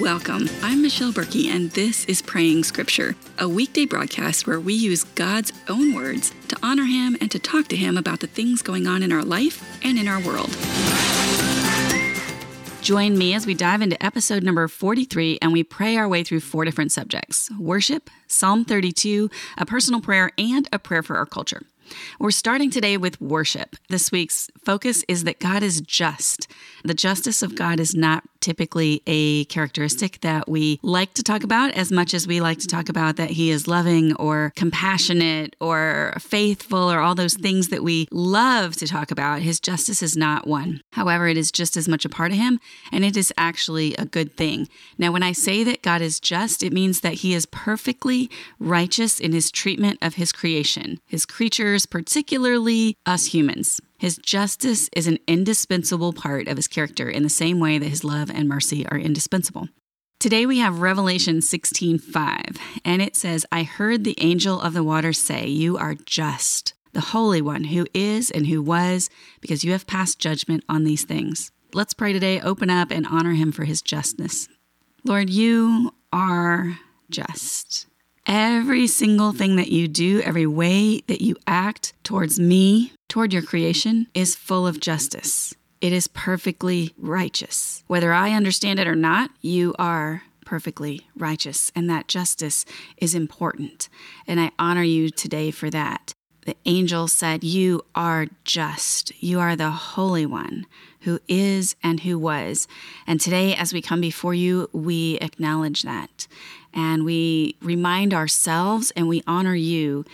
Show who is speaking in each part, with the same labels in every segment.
Speaker 1: Welcome. I'm Michelle Berkey, and this is Praying Scripture, a weekday broadcast where we use God's own words to honor Him and to talk to Him about the things going on in our life and in our world. Join me as we dive into episode number 43 and we pray our way through four different subjects worship, Psalm 32, a personal prayer, and a prayer for our culture. We're starting today with worship. This week's focus is that God is just. The justice of God is not typically a characteristic that we like to talk about as much as we like to talk about that he is loving or compassionate or faithful or all those things that we love to talk about. His justice is not one. However, it is just as much a part of him and it is actually a good thing. Now, when I say that God is just, it means that he is perfectly righteous in his treatment of his creation, his creatures, particularly us humans. His justice is an indispensable part of his character in the same way that his love and mercy are indispensable. Today we have Revelation 16:5, and it says, "I heard the angel of the waters say, you are just, the holy one who is and who was, because you have passed judgment on these things." Let's pray today, open up and honor him for his justness. Lord, you are just. Every single thing that you do, every way that you act towards me, toward your creation, is full of justice. It is perfectly righteous. Whether I understand it or not, you are perfectly righteous, and that justice is important. And I honor you today for that. The angel said, You are just. You are the Holy One who is and who was. And today, as we come before you, we acknowledge that and we remind ourselves and we honor you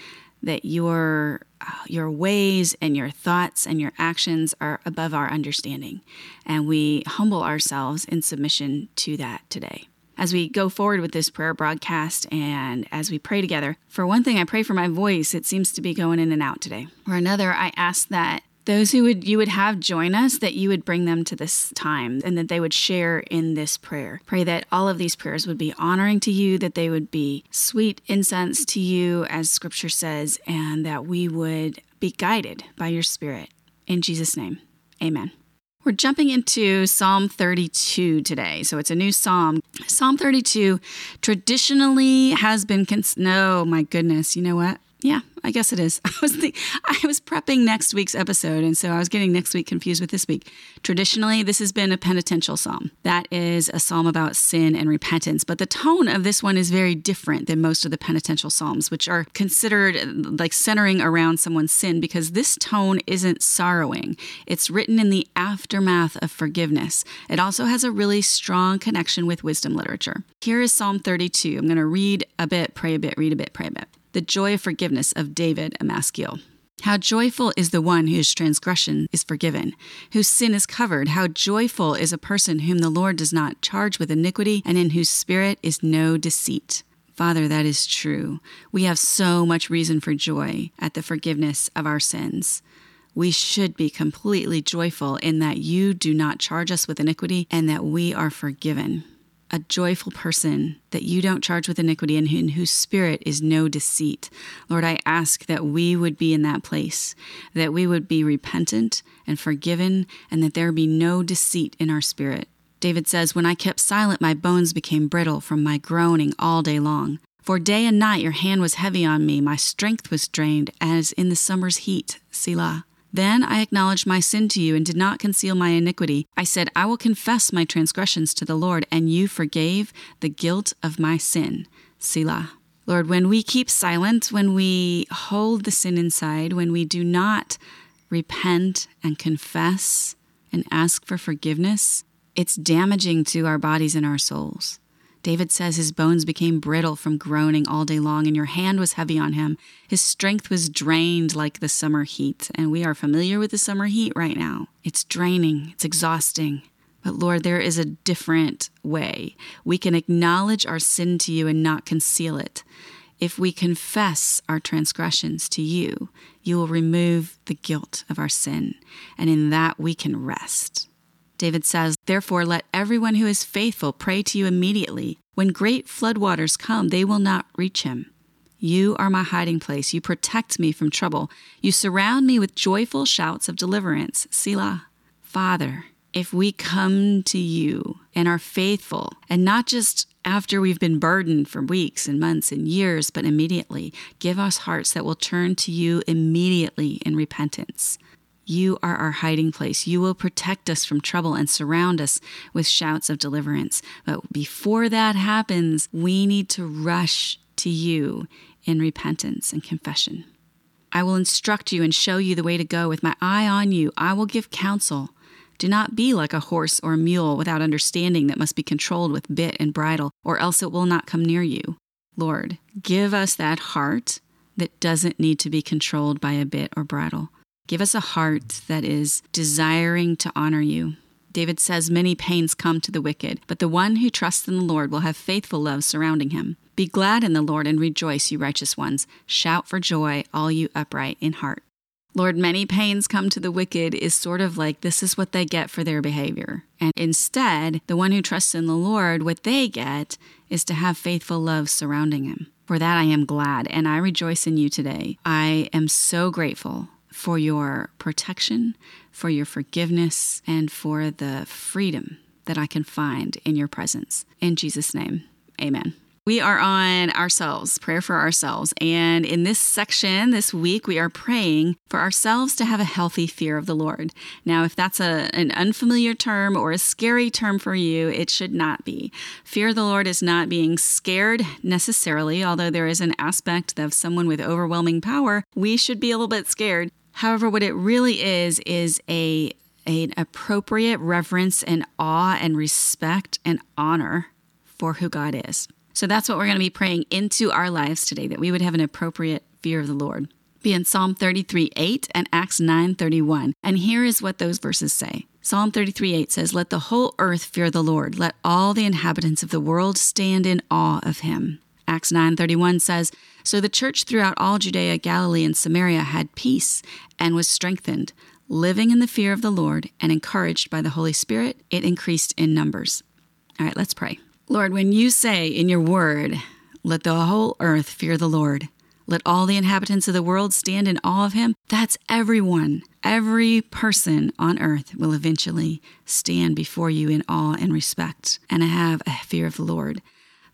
Speaker 1: that your uh, your ways and your thoughts and your actions are above our understanding. And we humble ourselves in submission to that today. As we go forward with this prayer broadcast and as we pray together for one thing i pray for my voice. It seems to be going in and out today. For another i ask that those who would you would have join us that you would bring them to this time and that they would share in this prayer pray that all of these prayers would be honoring to you that they would be sweet incense to you as scripture says and that we would be guided by your spirit in jesus name amen we're jumping into Psalm 32 today. So it's a new psalm. Psalm 32 traditionally has been, cons- no, my goodness, you know what? Yeah, I guess it is. I was I was prepping next week's episode, and so I was getting next week confused with this week. Traditionally, this has been a penitential psalm. That is a psalm about sin and repentance, but the tone of this one is very different than most of the penitential psalms, which are considered like centering around someone's sin because this tone isn't sorrowing. It's written in the aftermath of forgiveness. It also has a really strong connection with wisdom literature. Here is Psalm 32. I'm going to read a bit, pray a bit, read a bit, pray a bit the joy of forgiveness of David, a Maskil. How joyful is the one whose transgression is forgiven, whose sin is covered. How joyful is a person whom the Lord does not charge with iniquity, and in whose spirit is no deceit. Father, that is true. We have so much reason for joy at the forgiveness of our sins. We should be completely joyful in that you do not charge us with iniquity and that we are forgiven a joyful person that you don't charge with iniquity and in whose spirit is no deceit. Lord, I ask that we would be in that place, that we would be repentant and forgiven, and that there be no deceit in our spirit. David says, When I kept silent, my bones became brittle from my groaning all day long. For day and night your hand was heavy on me, my strength was drained as in the summer's heat. Selah. Then I acknowledged my sin to you and did not conceal my iniquity. I said, I will confess my transgressions to the Lord, and you forgave the guilt of my sin. Selah. Lord, when we keep silent, when we hold the sin inside, when we do not repent and confess and ask for forgiveness, it's damaging to our bodies and our souls. David says his bones became brittle from groaning all day long, and your hand was heavy on him. His strength was drained like the summer heat. And we are familiar with the summer heat right now. It's draining, it's exhausting. But Lord, there is a different way. We can acknowledge our sin to you and not conceal it. If we confess our transgressions to you, you will remove the guilt of our sin, and in that we can rest. David says, Therefore, let everyone who is faithful pray to you immediately. When great floodwaters come, they will not reach him. You are my hiding place. You protect me from trouble. You surround me with joyful shouts of deliverance. Selah. Father, if we come to you, and are faithful, and not just after we've been burdened for weeks and months and years, but immediately. Give us hearts that will turn to you immediately in repentance. You are our hiding place. You will protect us from trouble and surround us with shouts of deliverance. But before that happens, we need to rush to you in repentance and confession. I will instruct you and show you the way to go. With my eye on you, I will give counsel. Do not be like a horse or a mule without understanding that must be controlled with bit and bridle, or else it will not come near you. Lord, give us that heart that doesn't need to be controlled by a bit or bridle. Give us a heart that is desiring to honor you. David says, Many pains come to the wicked, but the one who trusts in the Lord will have faithful love surrounding him. Be glad in the Lord and rejoice, you righteous ones. Shout for joy, all you upright in heart. Lord, many pains come to the wicked is sort of like this is what they get for their behavior. And instead, the one who trusts in the Lord, what they get is to have faithful love surrounding him. For that I am glad, and I rejoice in you today. I am so grateful for your protection, for your forgiveness, and for the freedom that I can find in your presence. In Jesus' name, amen. We are on ourselves, prayer for ourselves. And in this section this week, we are praying for ourselves to have a healthy fear of the Lord. Now, if that's a, an unfamiliar term or a scary term for you, it should not be. Fear of the Lord is not being scared necessarily, although there is an aspect of someone with overwhelming power. We should be a little bit scared. However, what it really is, is a an appropriate reverence and awe and respect and honor for who God is. So that's what we're going to be praying into our lives today, that we would have an appropriate fear of the Lord. Be in Psalm 33 8 and Acts 9 31. And here is what those verses say. Psalm 33 8 says, Let the whole earth fear the Lord. Let all the inhabitants of the world stand in awe of him. Acts 9:31 says, "So the church throughout all Judea, Galilee, and Samaria had peace and was strengthened, living in the fear of the Lord and encouraged by the Holy Spirit, it increased in numbers." All right, let's pray. Lord, when you say in your word, "Let the whole earth fear the Lord," Let all the inhabitants of the world stand in awe of him. That's everyone. Every person on earth will eventually stand before you in awe and respect and have a fear of the Lord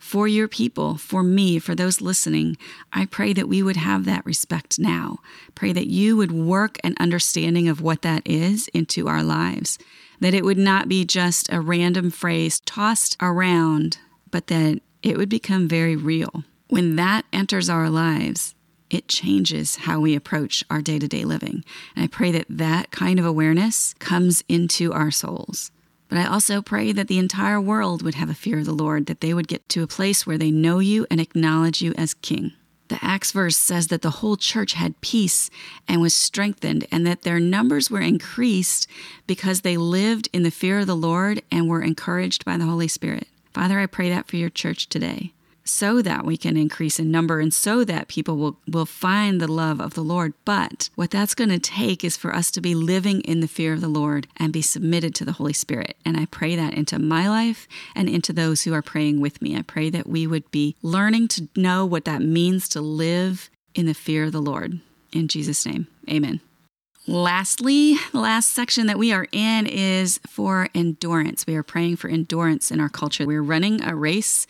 Speaker 1: for your people, for me, for those listening, I pray that we would have that respect now. Pray that you would work an understanding of what that is into our lives, that it would not be just a random phrase tossed around, but that it would become very real. When that enters our lives, it changes how we approach our day to day living. And I pray that that kind of awareness comes into our souls. But I also pray that the entire world would have a fear of the Lord, that they would get to a place where they know you and acknowledge you as King. The Acts verse says that the whole church had peace and was strengthened, and that their numbers were increased because they lived in the fear of the Lord and were encouraged by the Holy Spirit. Father, I pray that for your church today so that we can increase in number and so that people will, will find the love of the Lord. But what that's going to take is for us to be living in the fear of the Lord and be submitted to the Holy Spirit. And I pray that into my life and into those who are praying with me. I pray that we would be learning to know what that means to live in the fear of the Lord. In Jesus' name, amen. Lastly, the last section that we are in is for endurance. We are praying for endurance in our culture. We're running a race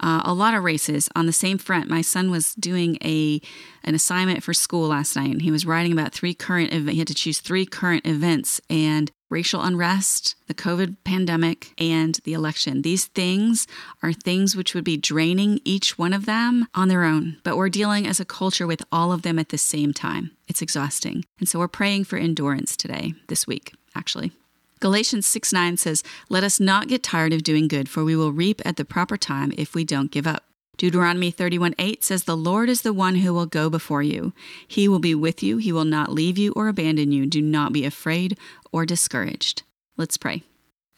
Speaker 1: uh, a lot of races on the same front. My son was doing a an assignment for school last night, and he was writing about three current. He had to choose three current events and racial unrest, the COVID pandemic, and the election. These things are things which would be draining each one of them on their own, but we're dealing as a culture with all of them at the same time. It's exhausting. And so we're praying for endurance today, this week, actually. Galatians 6 9 says, Let us not get tired of doing good, for we will reap at the proper time if we don't give up. Deuteronomy 31 8 says, The Lord is the one who will go before you. He will be with you. He will not leave you or abandon you. Do not be afraid or discouraged. Let's pray.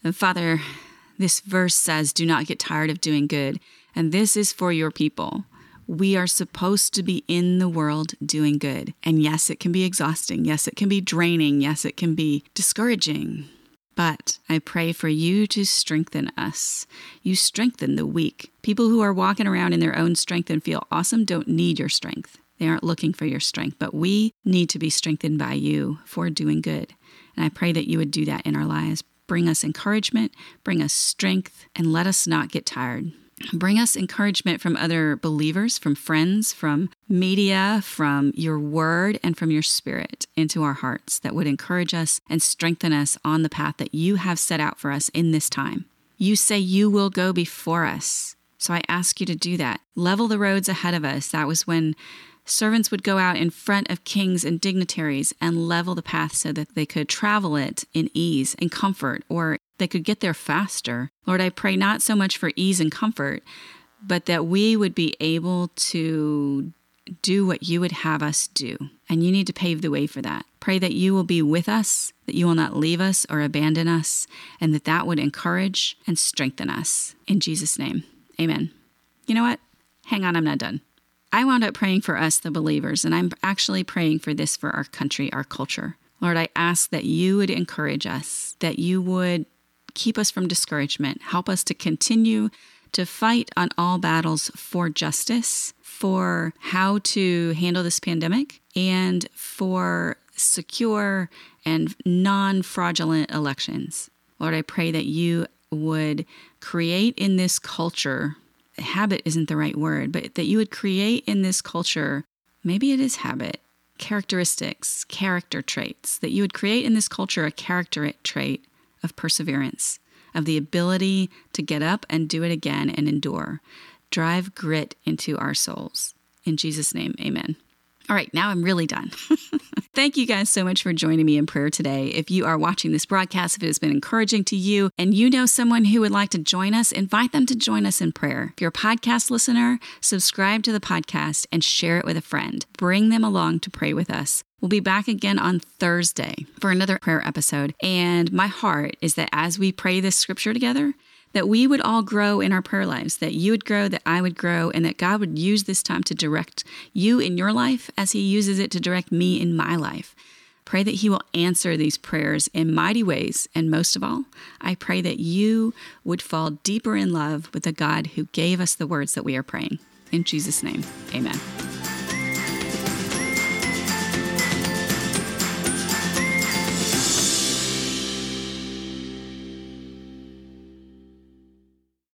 Speaker 1: And Father, this verse says, Do not get tired of doing good. And this is for your people. We are supposed to be in the world doing good. And yes, it can be exhausting. Yes, it can be draining. Yes, it can be discouraging. But I pray for you to strengthen us. You strengthen the weak. People who are walking around in their own strength and feel awesome don't need your strength. They aren't looking for your strength, but we need to be strengthened by you for doing good. And I pray that you would do that in our lives. Bring us encouragement, bring us strength, and let us not get tired. Bring us encouragement from other believers, from friends, from media, from your word, and from your spirit into our hearts that would encourage us and strengthen us on the path that you have set out for us in this time. You say you will go before us. So I ask you to do that. Level the roads ahead of us. That was when servants would go out in front of kings and dignitaries and level the path so that they could travel it in ease and comfort or they could get there faster. Lord, I pray not so much for ease and comfort, but that we would be able to do what you would have us do. And you need to pave the way for that. Pray that you will be with us, that you will not leave us or abandon us, and that that would encourage and strengthen us. In Jesus' name, amen. You know what? Hang on, I'm not done. I wound up praying for us, the believers, and I'm actually praying for this for our country, our culture. Lord, I ask that you would encourage us, that you would keep us from discouragement, help us to continue to fight on all battles for justice, for how to handle this pandemic, and for secure and non fraudulent elections. Lord, I pray that you would create in this culture, habit isn't the right word, but that you would create in this culture, maybe it is habit, characteristics, character traits, that you would create in this culture a character trait of perseverance, of the ability to get up and do it again and endure. Drive grit into our souls. In Jesus' name, amen. All right, now I'm really done. Thank you guys so much for joining me in prayer today. If you are watching this broadcast, if it has been encouraging to you and you know someone who would like to join us, invite them to join us in prayer. If you're a podcast listener, subscribe to the podcast and share it with a friend. Bring them along to pray with us. We'll be back again on Thursday for another prayer episode. And my heart is that as we pray this scripture together, that we would all grow in our prayer lives, that you would grow, that I would grow, and that God would use this time to direct you in your life as He uses it to direct me in my life. Pray that He will answer these prayers in mighty ways. And most of all, I pray that you would fall deeper in love with the God who gave us the words that we are praying. In Jesus' name, amen.